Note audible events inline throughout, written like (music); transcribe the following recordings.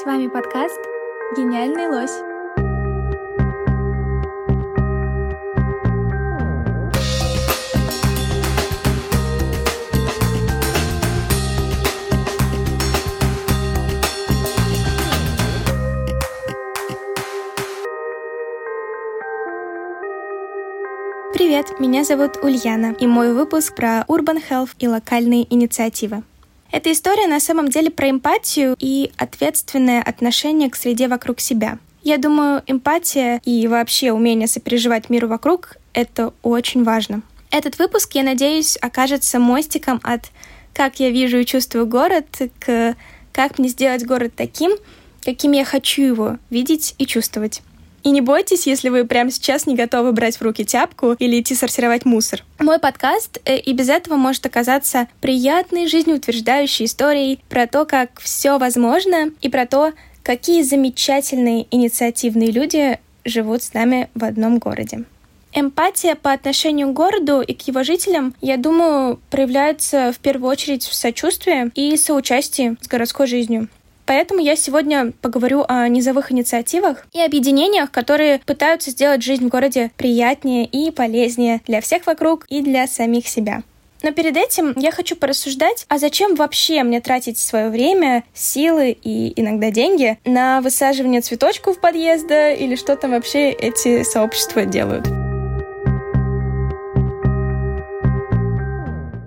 С вами подкаст «Гениальный лось». Привет, меня зовут Ульяна, и мой выпуск про Urban Health и локальные инициативы. Эта история на самом деле про эмпатию и ответственное отношение к среде вокруг себя. Я думаю, эмпатия и вообще умение сопереживать миру вокруг — это очень важно. Этот выпуск, я надеюсь, окажется мостиком от «как я вижу и чувствую город» к «как мне сделать город таким», каким я хочу его видеть и чувствовать. И не бойтесь, если вы прямо сейчас не готовы брать в руки тяпку или идти сортировать мусор. Мой подкаст э, и без этого может оказаться приятной, жизнеутверждающей историей про то, как все возможно, и про то, какие замечательные инициативные люди живут с нами в одном городе. Эмпатия по отношению к городу и к его жителям, я думаю, проявляется в первую очередь в сочувствии и соучастии с городской жизнью. Поэтому я сегодня поговорю о низовых инициативах и объединениях, которые пытаются сделать жизнь в городе приятнее и полезнее для всех вокруг и для самих себя. Но перед этим я хочу порассуждать, а зачем вообще мне тратить свое время, силы и иногда деньги на высаживание цветочков подъезда или что там вообще эти сообщества делают.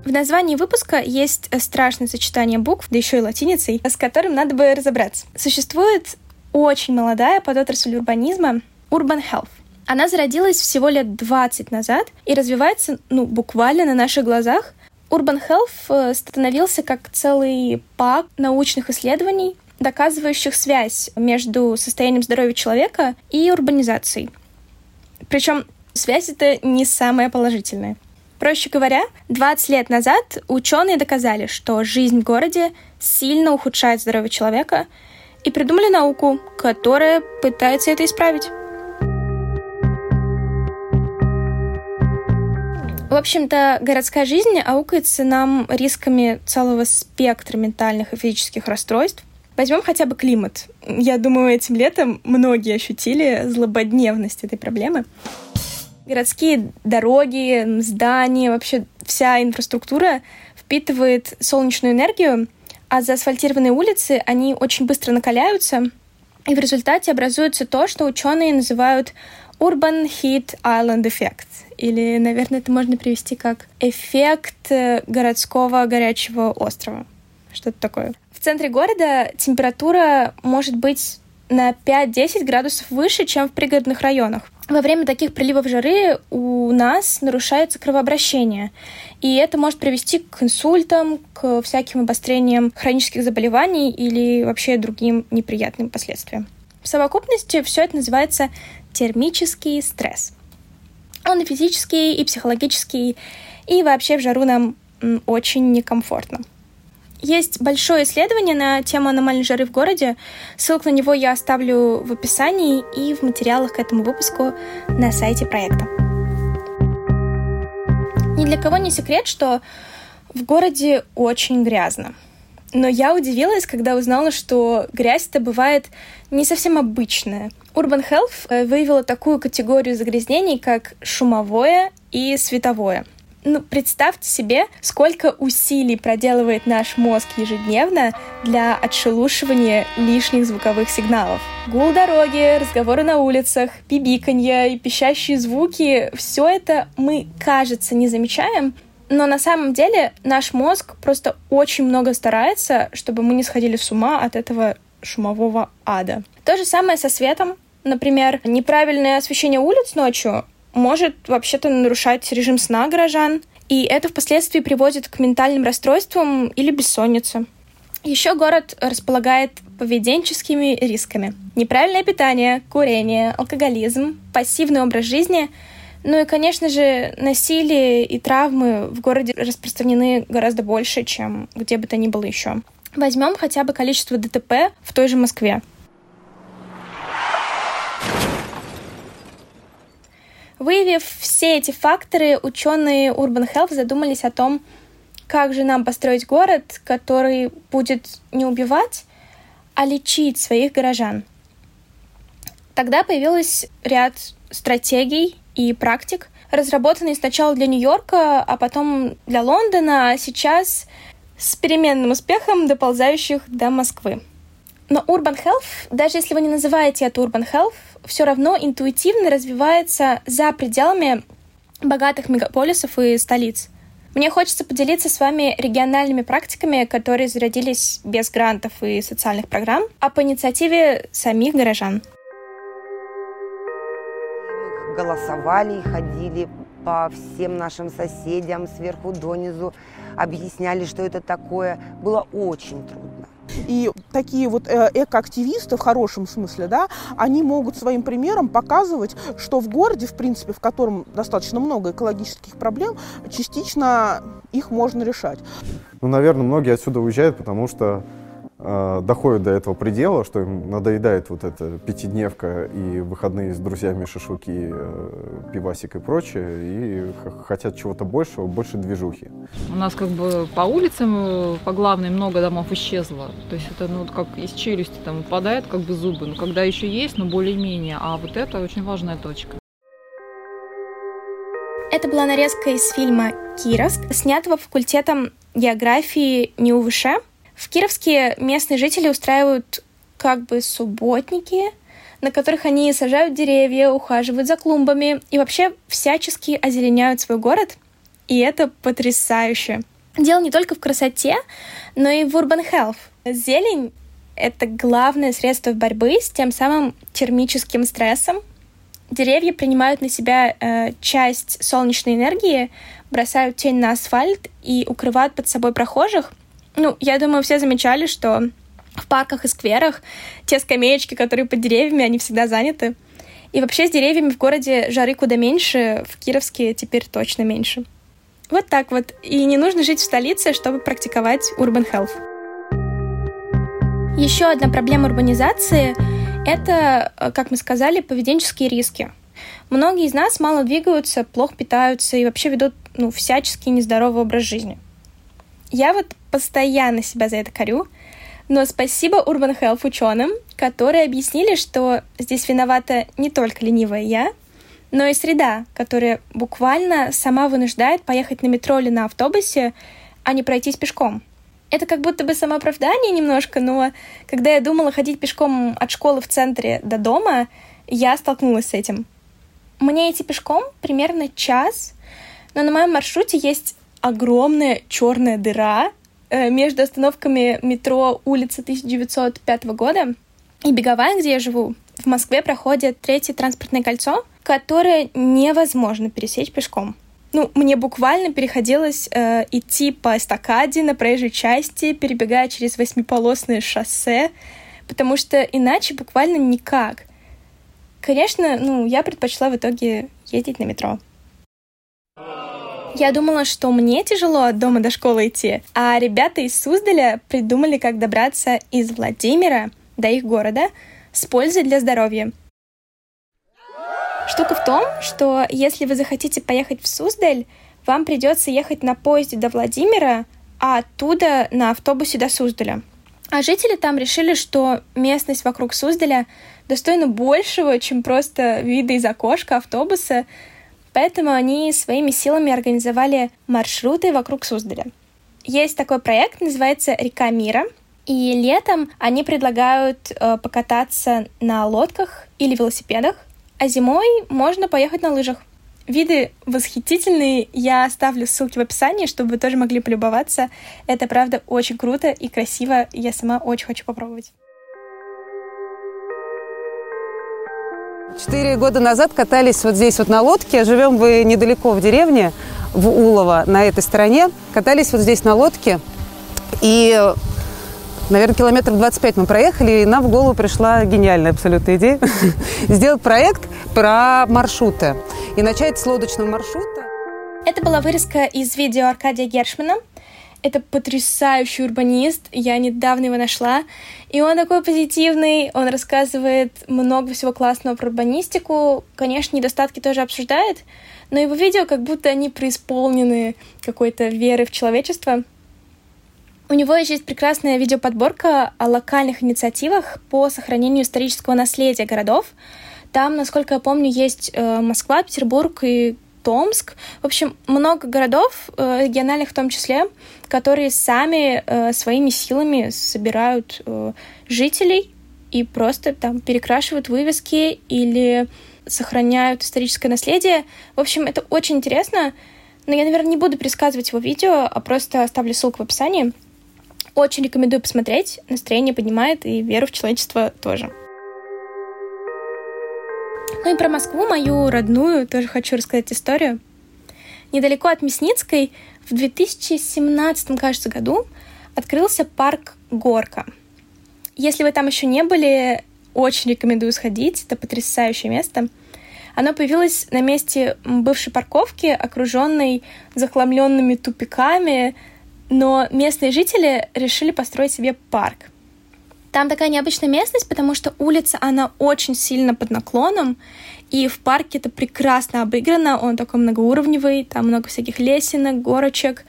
В названии выпуска есть страшное сочетание букв, да еще и латиницей, с которым надо бы разобраться. Существует очень молодая подотрасль урбанизма Urban Health. Она зародилась всего лет 20 назад и развивается, ну, буквально на наших глазах. Urban Health э, становился как целый пак научных исследований, доказывающих связь между состоянием здоровья человека и урбанизацией. Причем связь это не самая положительная. Проще говоря, 20 лет назад ученые доказали, что жизнь в городе сильно ухудшает здоровье человека и придумали науку, которая пытается это исправить. В общем-то, городская жизнь аукается нам рисками целого спектра ментальных и физических расстройств. Возьмем хотя бы климат. Я думаю, этим летом многие ощутили злободневность этой проблемы городские дороги, здания, вообще вся инфраструктура впитывает солнечную энергию, а заасфальтированные улицы, они очень быстро накаляются, и в результате образуется то, что ученые называют Urban Heat Island Effect. Или, наверное, это можно привести как эффект э, городского горячего острова. Что-то такое. В центре города температура может быть на 5-10 градусов выше, чем в пригородных районах. Во время таких приливов жары у нас нарушается кровообращение, и это может привести к инсультам, к всяким обострениям хронических заболеваний или вообще другим неприятным последствиям. В совокупности все это называется термический стресс. Он и физический, и психологический, и вообще в жару нам очень некомфортно. Есть большое исследование на тему аномальной жары в городе. Ссылку на него я оставлю в описании и в материалах к этому выпуску на сайте проекта. Ни для кого не секрет, что в городе очень грязно. Но я удивилась, когда узнала, что грязь-то бывает не совсем обычная. Urban Health э, выявила такую категорию загрязнений, как шумовое и световое – ну, представьте себе, сколько усилий проделывает наш мозг ежедневно для отшелушивания лишних звуковых сигналов. Гул дороги, разговоры на улицах, пибиканье и пищащие звуки — все это мы, кажется, не замечаем, но на самом деле наш мозг просто очень много старается, чтобы мы не сходили с ума от этого шумового ада. То же самое со светом. Например, неправильное освещение улиц ночью может вообще-то нарушать режим сна горожан, и это впоследствии приводит к ментальным расстройствам или бессоннице. Еще город располагает поведенческими рисками. Неправильное питание, курение, алкоголизм, пассивный образ жизни, ну и, конечно же, насилие и травмы в городе распространены гораздо больше, чем где бы то ни было еще. Возьмем хотя бы количество ДТП в той же Москве. Выявив все эти факторы, ученые Urban Health задумались о том, как же нам построить город, который будет не убивать, а лечить своих горожан. Тогда появилось ряд стратегий и практик, разработанные сначала для Нью-Йорка, а потом для Лондона, а сейчас с переменным успехом доползающих до Москвы. Но Urban Health, даже если вы не называете это Urban Health, все равно интуитивно развивается за пределами богатых мегаполисов и столиц. Мне хочется поделиться с вами региональными практиками, которые зародились без грантов и социальных программ, а по инициативе самих горожан. Голосовали и ходили по всем нашим соседям сверху донизу, объясняли, что это такое. Было очень трудно. И такие вот э, экоактивисты в хорошем смысле, да, они могут своим примером показывать, что в городе, в принципе, в котором достаточно много экологических проблем, частично их можно решать. Ну, наверное, многие отсюда уезжают, потому что доходят до этого предела, что им надоедает вот эта пятидневка и выходные с друзьями, шашлыки, э, пивасик и прочее, и хотят чего-то большего, больше движухи. У нас как бы по улицам, э, по главной много домов исчезло. То есть это ну, как из челюсти там выпадает как бы зубы. Но когда еще есть, но более-менее. А вот это очень важная точка. Это была нарезка из фильма «Кировск», снятого факультетом географии НИУВШ в Кировске местные жители устраивают как бы субботники, на которых они сажают деревья, ухаживают за клумбами и вообще всячески озеленяют свой город. И это потрясающе. Дело не только в красоте, но и в urban health. Зелень — это главное средство борьбы с тем самым термическим стрессом. Деревья принимают на себя э, часть солнечной энергии, бросают тень на асфальт и укрывают под собой прохожих — ну, я думаю, все замечали, что в парках и скверах те скамеечки, которые под деревьями, они всегда заняты. И вообще с деревьями в городе жары куда меньше, в Кировске теперь точно меньше. Вот так вот. И не нужно жить в столице, чтобы практиковать urban health. Еще одна проблема урбанизации — это, как мы сказали, поведенческие риски. Многие из нас мало двигаются, плохо питаются и вообще ведут ну, всяческий нездоровый образ жизни. Я вот постоянно себя за это корю, но спасибо Urban Health ученым, которые объяснили, что здесь виновата не только ленивая я, но и среда, которая буквально сама вынуждает поехать на метро или на автобусе, а не пройтись пешком. Это как будто бы самооправдание немножко, но когда я думала ходить пешком от школы в центре до дома, я столкнулась с этим. Мне идти пешком примерно час, но на моем маршруте есть огромная черная дыра между остановками метро улица 1905 года и Беговая, где я живу. В Москве проходит третье транспортное кольцо, которое невозможно пересечь пешком. Ну, мне буквально переходилось э, идти по эстакаде на проезжей части, перебегая через восьмиполосное шоссе, потому что иначе буквально никак. Конечно, ну, я предпочла в итоге ездить на метро. Я думала, что мне тяжело от дома до школы идти, а ребята из Суздаля придумали, как добраться из Владимира до их города с пользой для здоровья. Штука в том, что если вы захотите поехать в Суздаль, вам придется ехать на поезде до Владимира, а оттуда на автобусе до Суздаля. А жители там решили, что местность вокруг Суздаля достойна большего, чем просто виды из окошка автобуса, Поэтому они своими силами организовали маршруты вокруг Суздаля. Есть такой проект, называется «Река мира», и летом они предлагают э, покататься на лодках или велосипедах, а зимой можно поехать на лыжах. Виды восхитительные, я оставлю ссылки в описании, чтобы вы тоже могли полюбоваться. Это, правда, очень круто и красиво, я сама очень хочу попробовать. Четыре года назад катались вот здесь вот на лодке. Живем вы недалеко в деревне, в Улово, на этой стороне. Катались вот здесь на лодке. И, наверное, километров 25 мы проехали, и нам в голову пришла гениальная абсолютно идея (laughs) сделать проект про маршруты. И начать с лодочного маршрута. Это была вырезка из видео Аркадия Гершмана – это потрясающий урбанист, я недавно его нашла, и он такой позитивный, он рассказывает много всего классного про урбанистику, конечно, недостатки тоже обсуждает, но его видео как будто они преисполнены какой-то веры в человечество. У него еще есть прекрасная видеоподборка о локальных инициативах по сохранению исторического наследия городов. Там, насколько я помню, есть э, Москва, Петербург и Томск. В общем, много городов, э, региональных в том числе, которые сами э, своими силами собирают э, жителей и просто там перекрашивают вывески или сохраняют историческое наследие. В общем, это очень интересно. Но я, наверное, не буду пересказывать его видео, а просто оставлю ссылку в описании. Очень рекомендую посмотреть. Настроение поднимает и веру в человечество тоже. Ну и про Москву, мою родную, тоже хочу рассказать историю. Недалеко от Мясницкой в 2017, кажется, году открылся парк Горка. Если вы там еще не были, очень рекомендую сходить. Это потрясающее место. Оно появилось на месте бывшей парковки, окруженной захламленными тупиками, но местные жители решили построить себе парк. Там такая необычная местность, потому что улица, она очень сильно под наклоном, и в парке это прекрасно обыграно, он такой многоуровневый, там много всяких лесенок, горочек.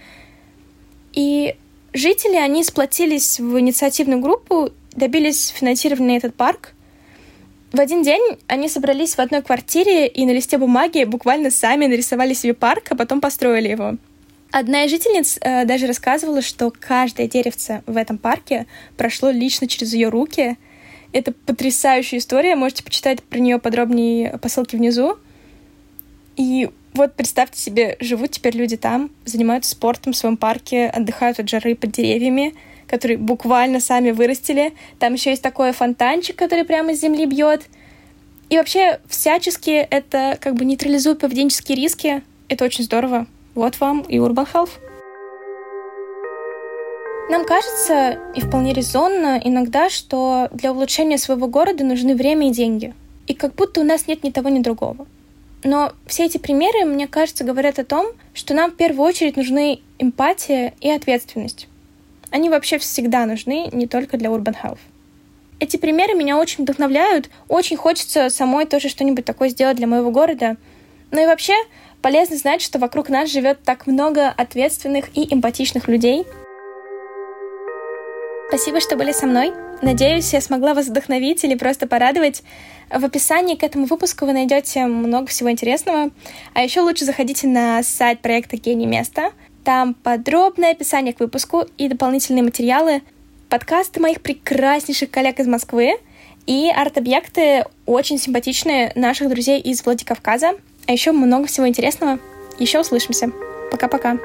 И жители, они сплотились в инициативную группу, добились финансирования на этот парк. В один день они собрались в одной квартире и на листе бумаги буквально сами нарисовали себе парк, а потом построили его. Одна из жительниц э, даже рассказывала, что каждое деревце в этом парке прошло лично через ее руки. Это потрясающая история, можете почитать про нее подробнее по ссылке внизу. И вот представьте себе, живут теперь люди там, занимаются спортом в своем парке, отдыхают от жары под деревьями, которые буквально сами вырастили. Там еще есть такой фонтанчик, который прямо из земли бьет. И вообще всячески это как бы нейтрализует поведенческие риски. Это очень здорово. Вот вам и Urban Health. Нам кажется, и вполне резонно иногда, что для улучшения своего города нужны время и деньги. И как будто у нас нет ни того, ни другого. Но все эти примеры, мне кажется, говорят о том, что нам в первую очередь нужны эмпатия и ответственность. Они вообще всегда нужны, не только для Urban Health. Эти примеры меня очень вдохновляют. Очень хочется самой тоже что-нибудь такое сделать для моего города. Ну и вообще, Полезно знать, что вокруг нас живет так много ответственных и эмпатичных людей. Спасибо, что были со мной. Надеюсь, я смогла вас вдохновить или просто порадовать. В описании к этому выпуску вы найдете много всего интересного. А еще лучше заходите на сайт проекта «Гений места». Там подробное описание к выпуску и дополнительные материалы, подкасты моих прекраснейших коллег из Москвы и арт-объекты очень симпатичные наших друзей из Владикавказа. А еще много всего интересного. Еще услышимся. Пока-пока.